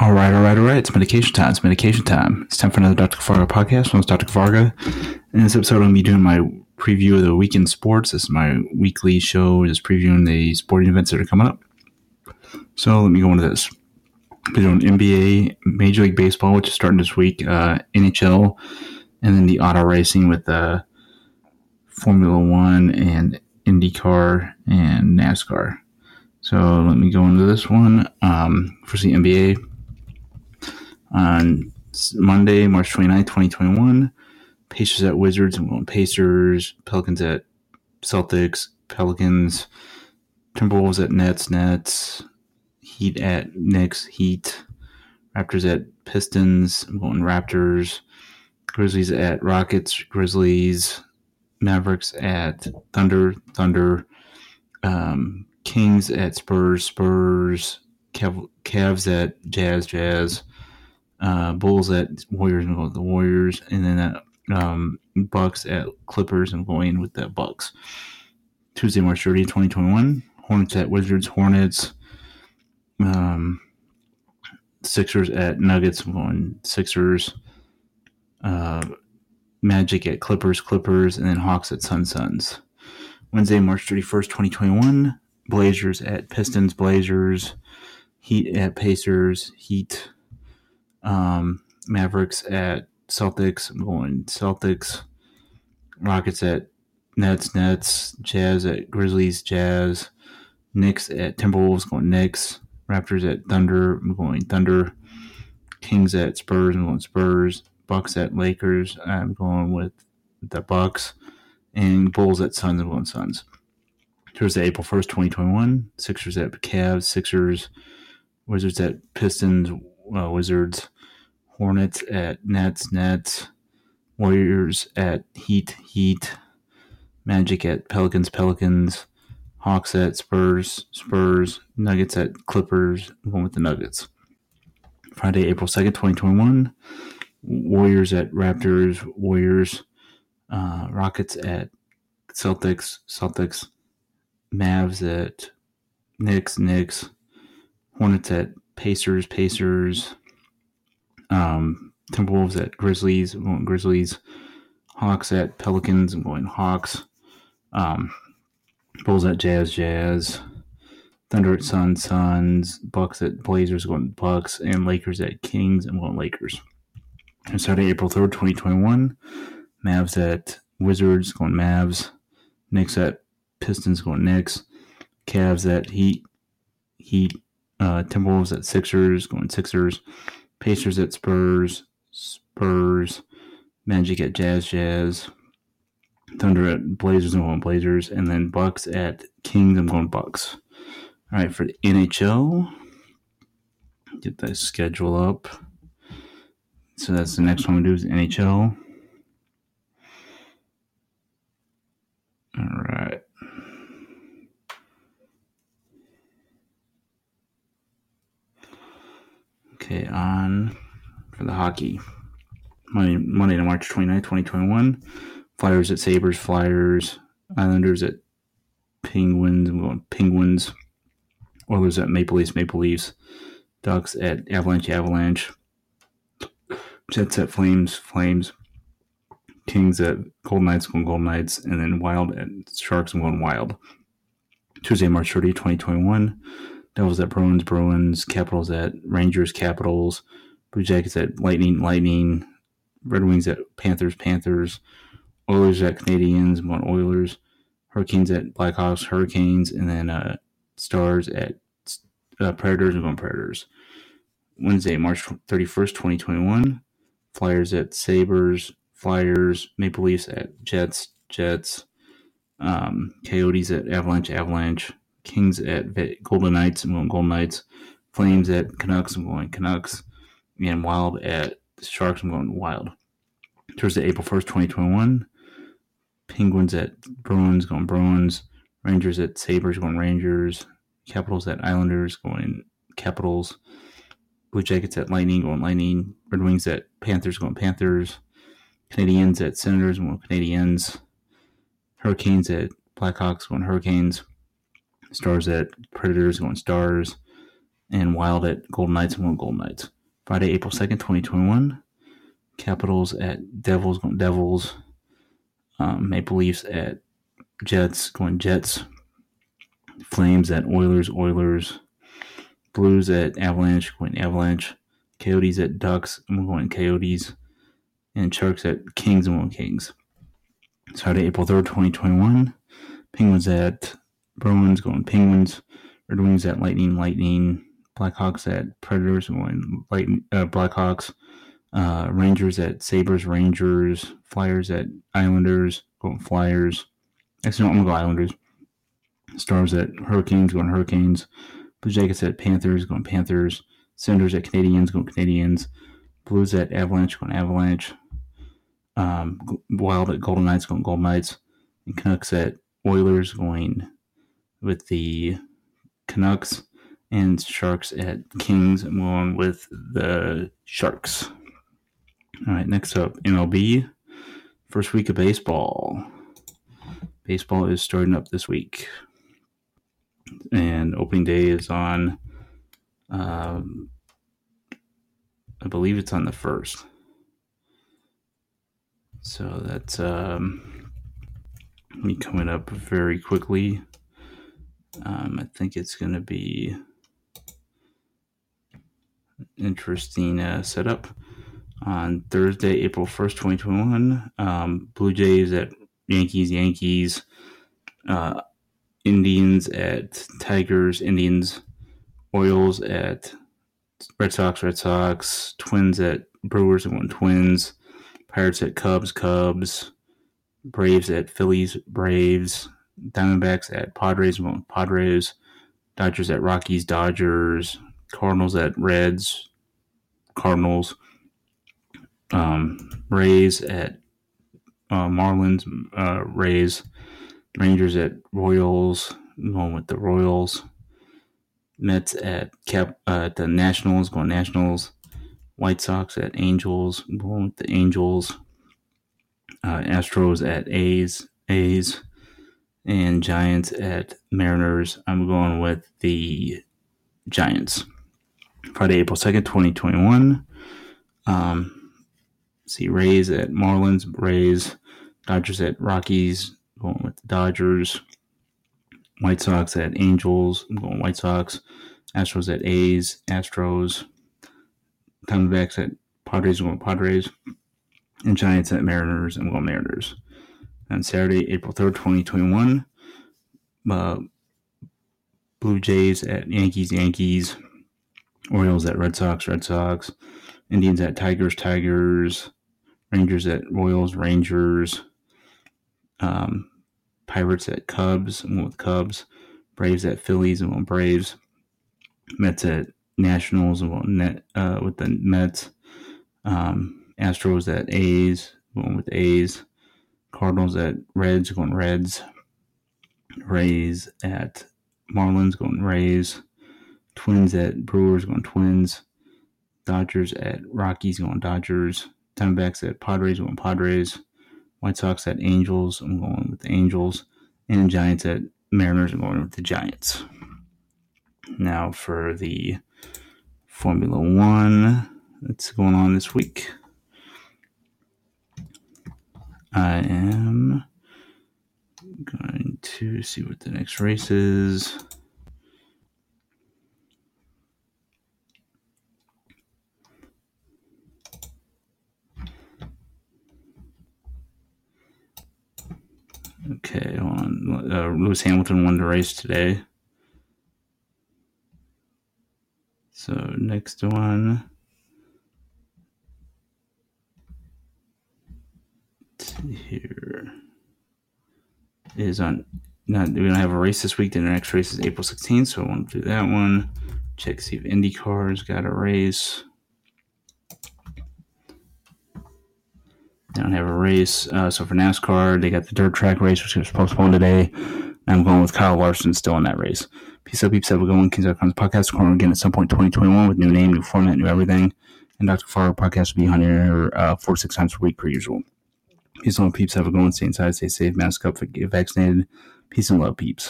All right, all right, all right. It's medication time. It's medication time. It's time for another Dr. Varga podcast. I'm Dr. Varga. In this episode, to be doing my preview of the weekend sports. This is my weekly show, just previewing the sporting events that are coming up. So let me go into this. We're doing NBA, Major League Baseball, which is starting this week, uh, NHL, and then the auto racing with uh, Formula One and IndyCar and NASCAR. So let me go into this one. Um, the NBA on Monday, March 29, 2021. Pacers at Wizards. Going Pacers. Pelicans at Celtics. Pelicans. Timberwolves at Nets. Nets. Heat at Knicks. Heat. Raptors at Pistons. I'm going Raptors. Grizzlies at Rockets. Grizzlies. Mavericks at Thunder. Thunder. Um, Kings at Spurs. Spurs. Cav- Cavs at Jazz. Jazz uh, Bulls at Warriors and go with the Warriors, and then uh, um, Bucks at Clippers and going with the Bucks. Tuesday, March 30, 2021. Hornets at Wizards, Hornets. Um, Sixers at Nuggets, going Sixers. Uh, Magic at Clippers, Clippers, and then Hawks at Sun Suns. Wednesday, March 31st, 2021. Blazers at Pistons, Blazers. Heat at Pacers, Heat um, Mavericks at Celtics. I'm going Celtics. Rockets at Nets. Nets. Jazz at Grizzlies. Jazz. Knicks at Timberwolves. Going Knicks. Raptors at Thunder. I'm going Thunder. Kings at Spurs. I'm going Spurs. Bucks at Lakers. I'm going with the Bucks. And Bulls at Suns. I'm going Suns. Thursday, April 1st, 2021. Sixers at Cavs. Sixers. Wizards at Pistons uh, Wizards, Hornets at Nets, Nets, Warriors at Heat, Heat, Magic at Pelicans, Pelicans, Hawks at Spurs, Spurs, Nuggets at Clippers, going with the Nuggets. Friday, April 2nd, 2021. Warriors at Raptors, Warriors, uh, Rockets at Celtics, Celtics, Mavs at Knicks, Knicks, Hornets at Pacers, Pacers, um, Timberwolves at Grizzlies, I'm going Grizzlies, Hawks at Pelicans, I'm going Hawks, um, Bulls at Jazz, Jazz, Thunder at Suns, Suns, Bucks at Blazers, going Bucks, and Lakers at Kings, I'm going Lakers. And Saturday, April 3rd, 2021, Mavs at Wizards, going Mavs, Knicks at Pistons, going Knicks, Cavs at Heat, Heat, uh, Timberwolves at Sixers, going Sixers. Pacers at Spurs, Spurs. Magic at Jazz, Jazz. Thunder at Blazers, I'm going Blazers. And then Bucks at Kings, I'm going Bucks. All right, for the NHL, get that schedule up. So that's the next one we do is NHL. All right. Okay, on for the hockey. Monday, Monday to March 29, 2021. Flyers at Sabres, Flyers. Islanders at Penguins. Penguins. Oilers at Maple Leafs, Maple Leafs. Ducks at Avalanche, Avalanche. Jets at Flames, Flames. Kings at Golden Knights, going Golden Knights. And then Wild at Sharks, going Wild. Tuesday, March 30, 2021. Devils at Bruins, Bruins, Capitals at Rangers, Capitals, Blue Jackets at Lightning, Lightning, Red Wings at Panthers, Panthers, Oilers at Canadiens, I'm Oilers, Hurricanes at Blackhawks, Hurricanes, and then uh, Stars at uh, Predators, I'm Predators. Wednesday, March 31st, 2021, Flyers at Sabres, Flyers, Maple Leafs at Jets, Jets, um, Coyotes at Avalanche, Avalanche, Kings at Golden Knights. I'm going Golden Knights. Flames at Canucks. I'm going Canucks. And Wild at Sharks. I'm going Wild. Thursday, April 1st, 2021. Penguins at Bruins. Going Bruins. Rangers at Sabres. Going Rangers. Capitals at Islanders. Going Capitals. Blue Jackets at Lightning. Going Lightning. Red Wings at Panthers. Going Panthers. Canadiens at Senators. Going Canadiens. Hurricanes at Blackhawks. Going Hurricanes. Stars at Predators going Stars. and Wild at Golden Knights. Going Golden Knights. Friday, April 2nd, 2021. Capitals at Devils, going Devils. Um, Maple Leafs at Jets, going Jets. Flames at Oilers, Oilers. Blues at Avalanche, going Avalanche. Coyotes at Ducks, going Coyotes. And Sharks at Kings, I'm going Kings. Saturday, April 3rd, 2021. Penguins at Bruins, going Penguins. Red Wings at Lightning, Lightning. Blackhawks at Predators, going Lightning, uh, Blackhawks. Uh, Rangers at Sabres, Rangers. Flyers at Islanders, going Flyers. Actually, no, I'm going to go Islanders. Stars at Hurricanes, going Hurricanes. Blue Jackets at Panthers, going Panthers. Senators at Canadiens, going Canadiens. Blues at Avalanche, going Avalanche. Um, Wild at Golden Knights, going Golden Knights. And Canucks at Oilers, going with the Canucks. And Sharks at Kings, I'm with the Sharks. All right, next up, MLB. First week of baseball. Baseball is starting up this week and opening day is on um, I believe it's on the first. So that's um, me coming up very quickly. Um, I think it's going to be interesting uh, setup on Thursday, April 1st, 2021. Um, Blue Jays at Yankees, Yankees. Uh, Indians at Tigers, Indians, Orioles at Red Sox, Red Sox, Twins at Brewers and one Twins, Pirates at Cubs, Cubs, Braves at Phillies, Braves, Diamondbacks at Padres one Padres, Dodgers at Rockies, Dodgers, Cardinals at Reds, Cardinals, um, Rays at uh, Marlins, uh, Rays, Rangers at Royals, going with the Royals. Mets at Cap uh, at the Nationals, going Nationals. White Sox at Angels, going with the Angels. Uh, Astros at A's, A's, and Giants at Mariners. I'm going with the Giants. Friday, April 2nd, 2021. Um, see Rays at Marlins, Rays, Dodgers at Rockies, going with the Dodgers. White Sox at Angels. I'm going White Sox. Astros at A's. Astros. Diamondbacks at Padres. I'm going Padres. And Giants at Mariners. I'm going Mariners. On Saturday, April 3rd, 2021. Uh, Blue Jays at Yankees. Yankees. Orioles at Red Sox. Red Sox. Indians at Tigers. Tigers. Rangers at Royals. Rangers. Um, Pirates at Cubs. I'm with Cubs. Braves at Phillies. I'm Braves. Mets at Nationals. I'm net uh, with the Mets. Um, Astros at A's. Going with A's. Cardinals at Reds. Going Reds. Rays at Marlins. Going Rays. Twins at Brewers. Going Twins. Dodgers at Rockies. Going Dodgers. Diamondbacks at Padres. Going Padres. White Sox at Angels. I'm going with the Angels. And Giants at Mariners. I'm going with the Giants. Now for the Formula One that's going on this week. I am going to see what the next race is. Okay, on. Uh, Lewis Hamilton won the race today. So next one. Here is on. Not we don't have a race this week. The next race is April 16th, so I want to do that one. Check see if IndyCar's got a race. They don't have a race. Uh, so for NASCAR, they got the dirt track race, which was postponed today. I'm going with Kyle Larson still in that race. Peace out, peeps. Have a good one. Kings.com's podcast. Corner again at some point 2021 with new name, new format, new everything. And Dr. Farr podcast will be on here uh, four six times per week per usual. Peace and love, peeps. Have a good one. Stay inside, stay safe, mask up, for get vaccinated. Peace and love, peeps.